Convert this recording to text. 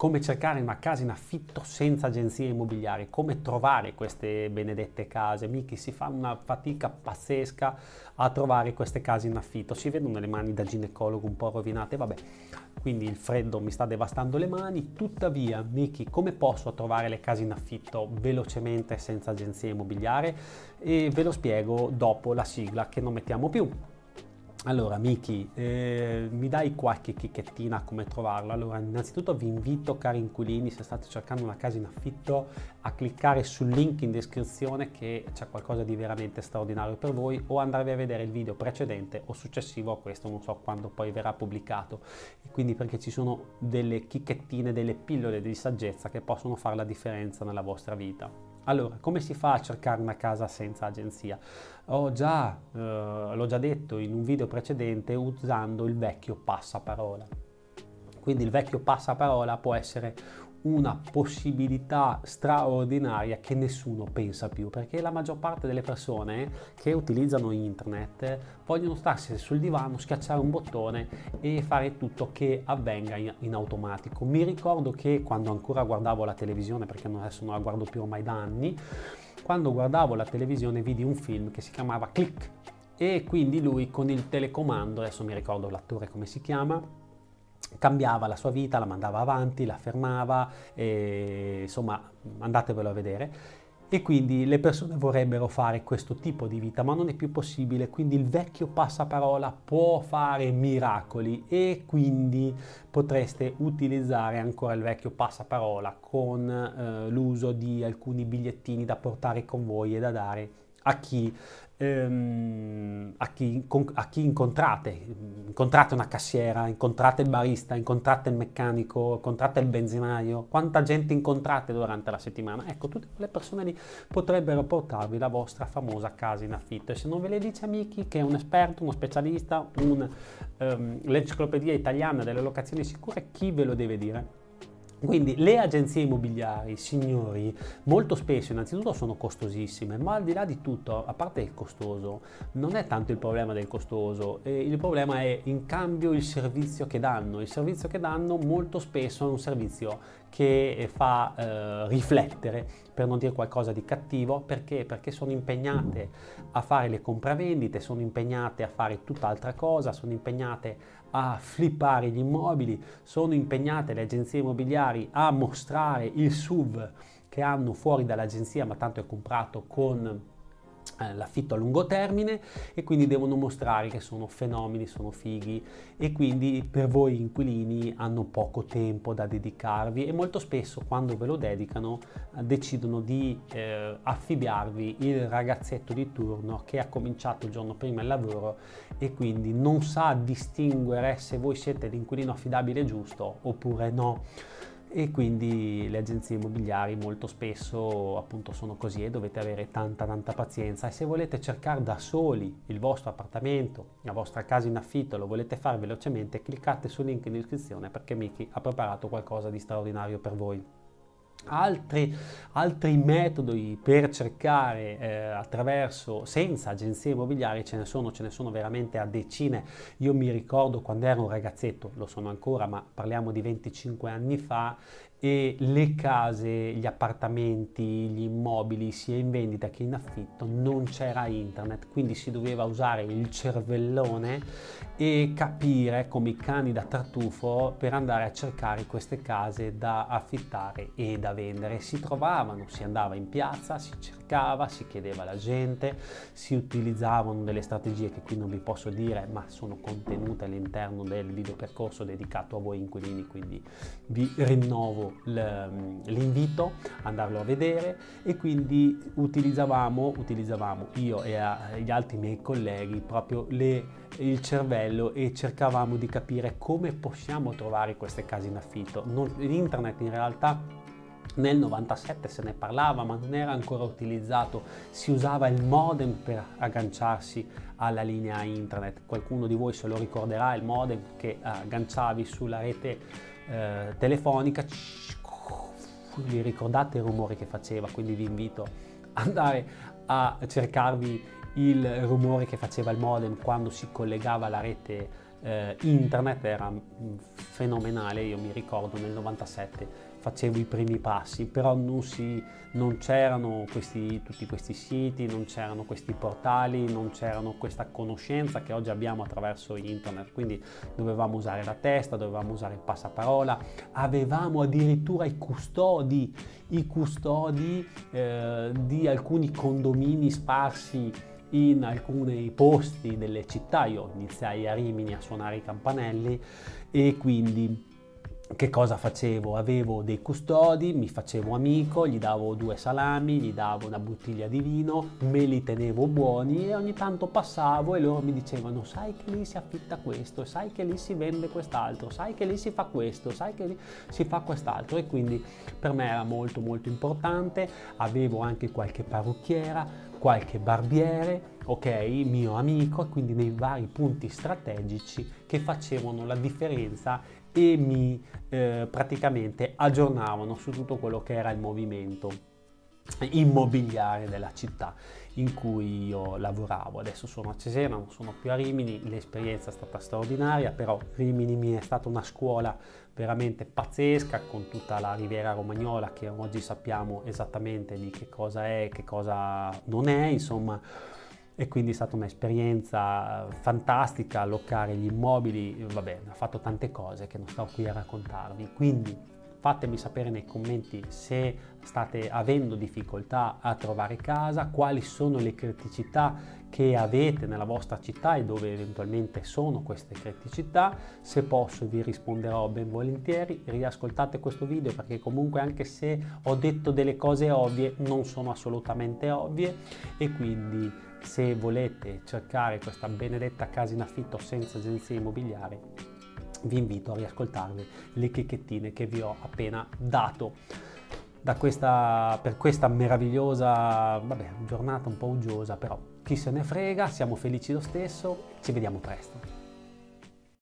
come cercare una casa in affitto senza agenzie immobiliari, come trovare queste benedette case. Michi si fa una fatica pazzesca a trovare queste case in affitto, si vedono le mani da ginecologo un po' rovinate, vabbè, quindi il freddo mi sta devastando le mani, tuttavia Miki come posso trovare le case in affitto velocemente senza agenzie immobiliari e ve lo spiego dopo la sigla che non mettiamo più. Allora, Miki, eh, mi dai qualche chicchettina come trovarlo? Allora, innanzitutto vi invito, cari inquilini, se state cercando una casa in affitto, a cliccare sul link in descrizione che c'è qualcosa di veramente straordinario per voi o andarvi a vedere il video precedente o successivo a questo, non so quando poi verrà pubblicato. E quindi perché ci sono delle chicchettine, delle pillole di saggezza che possono fare la differenza nella vostra vita. Allora, come si fa a cercare una casa senza agenzia? Ho già, eh, l'ho già detto in un video precedente usando il vecchio passaparola. Quindi il vecchio passaparola può essere una possibilità straordinaria che nessuno pensa più perché la maggior parte delle persone che utilizzano internet vogliono starsi sul divano, schiacciare un bottone e fare tutto che avvenga in, in automatico. Mi ricordo che quando ancora guardavo la televisione, perché adesso non la guardo più ormai da anni, quando guardavo la televisione vidi un film che si chiamava Click e quindi lui con il telecomando, adesso mi ricordo l'attore come si chiama, cambiava la sua vita, la mandava avanti, la fermava, e, insomma andatevelo a vedere. E quindi le persone vorrebbero fare questo tipo di vita, ma non è più possibile. Quindi il vecchio passaparola può fare miracoli e quindi potreste utilizzare ancora il vecchio passaparola con eh, l'uso di alcuni bigliettini da portare con voi e da dare a chi, ehm, a, chi, a chi, incontrate, incontrate una cassiera, incontrate il barista, incontrate il meccanico, incontrate il benzinaio, quanta gente incontrate durante la settimana, ecco tutte quelle persone lì potrebbero portarvi la vostra famosa casa in affitto. E se non ve le dice amici che è un esperto, uno specialista, un, um, l'enciclopedia italiana delle locazioni sicure, chi ve lo deve dire? Quindi le agenzie immobiliari, signori, molto spesso innanzitutto sono costosissime, ma al di là di tutto, a parte il costoso, non è tanto il problema del costoso, eh, il problema è in cambio il servizio che danno. Il servizio che danno molto spesso è un servizio che fa eh, riflettere, per non dire qualcosa di cattivo, perché? Perché sono impegnate a fare le compravendite, sono impegnate a fare tutt'altra cosa, sono impegnate a flippare gli immobili, sono impegnate le agenzie immobiliari a mostrare il SUV che hanno fuori dall'agenzia, ma tanto è comprato con eh, l'affitto a lungo termine e quindi devono mostrare che sono fenomeni, sono fighi e quindi per voi inquilini hanno poco tempo da dedicarvi e molto spesso quando ve lo dedicano eh, decidono di eh, affibbiarvi il ragazzetto di turno che ha cominciato il giorno prima il lavoro e quindi non sa distinguere se voi siete l'inquilino affidabile giusto oppure no e quindi le agenzie immobiliari molto spesso appunto sono così e dovete avere tanta tanta pazienza e se volete cercare da soli il vostro appartamento, la vostra casa in affitto, lo volete fare velocemente, cliccate sul link in descrizione perché Miki ha preparato qualcosa di straordinario per voi. Altri, altri, metodi per cercare eh, attraverso senza agenzie immobiliari ce ne sono, ce ne sono veramente a decine. Io mi ricordo quando ero un ragazzetto, lo sono ancora, ma parliamo di 25 anni fa, e le case, gli appartamenti, gli immobili sia in vendita che in affitto non c'era internet, quindi si doveva usare il cervellone e capire come i cani da tartufo per andare a cercare queste case da affittare e da vendere. Si trovavano, si andava in piazza, si cercava, si chiedeva alla gente, si utilizzavano delle strategie che qui non vi posso dire, ma sono contenute all'interno del video percorso dedicato a voi inquilini, quindi vi rinnovo l'invito, andarlo a vedere e quindi utilizzavamo, utilizzavamo io e gli altri miei colleghi proprio le, il cervello e cercavamo di capire come possiamo trovare queste case in affitto. Non, internet in realtà nel 97 se ne parlava ma non era ancora utilizzato, si usava il modem per agganciarsi alla linea internet. Qualcuno di voi se lo ricorderà, il modem che agganciavi sulla rete eh, telefonica, vi ricordate il rumore che faceva, quindi vi invito ad andare a cercarvi il rumore che faceva il modem quando si collegava alla rete eh, internet era fenomenale, io mi ricordo nel 97 facevo i primi passi, però non, si, non c'erano questi, tutti questi siti, non c'erano questi portali, non c'erano questa conoscenza che oggi abbiamo attraverso internet, quindi dovevamo usare la testa, dovevamo usare il passaparola, avevamo addirittura i custodi, i custodi eh, di alcuni condomini sparsi in alcuni posti delle città, io iniziai a Rimini a suonare i campanelli e quindi che cosa facevo? Avevo dei custodi, mi facevo amico, gli davo due salami, gli davo una bottiglia di vino, me li tenevo buoni e ogni tanto passavo e loro mi dicevano sai che lì si affitta questo, sai che lì si vende quest'altro, sai che lì si fa questo, sai che lì si fa quest'altro. E quindi per me era molto molto importante, avevo anche qualche parrucchiera, qualche barbiere, ok, mio amico, quindi nei vari punti strategici che facevano la differenza e mi eh, praticamente aggiornavano su tutto quello che era il movimento immobiliare della città in cui io lavoravo. Adesso sono a Cesena, non sono più a Rimini, l'esperienza è stata straordinaria, però Rimini mi è stata una scuola veramente pazzesca con tutta la Riviera Romagnola che oggi sappiamo esattamente di che cosa è, che cosa non è, insomma e quindi è stata un'esperienza fantastica allocare gli immobili, vabbè, ha fatto tante cose che non sto qui a raccontarvi, quindi fatemi sapere nei commenti se state avendo difficoltà a trovare casa, quali sono le criticità che avete nella vostra città e dove eventualmente sono queste criticità, se posso vi risponderò ben volentieri, riascoltate questo video perché comunque anche se ho detto delle cose ovvie non sono assolutamente ovvie. E quindi se volete cercare questa benedetta casa in affitto senza agenzia immobiliare, vi invito a riascoltarvi le chicchettine che vi ho appena dato. Questa, per questa meravigliosa vabbè, giornata un po' uggiosa, però chi se ne frega, siamo felici lo stesso, ci vediamo presto.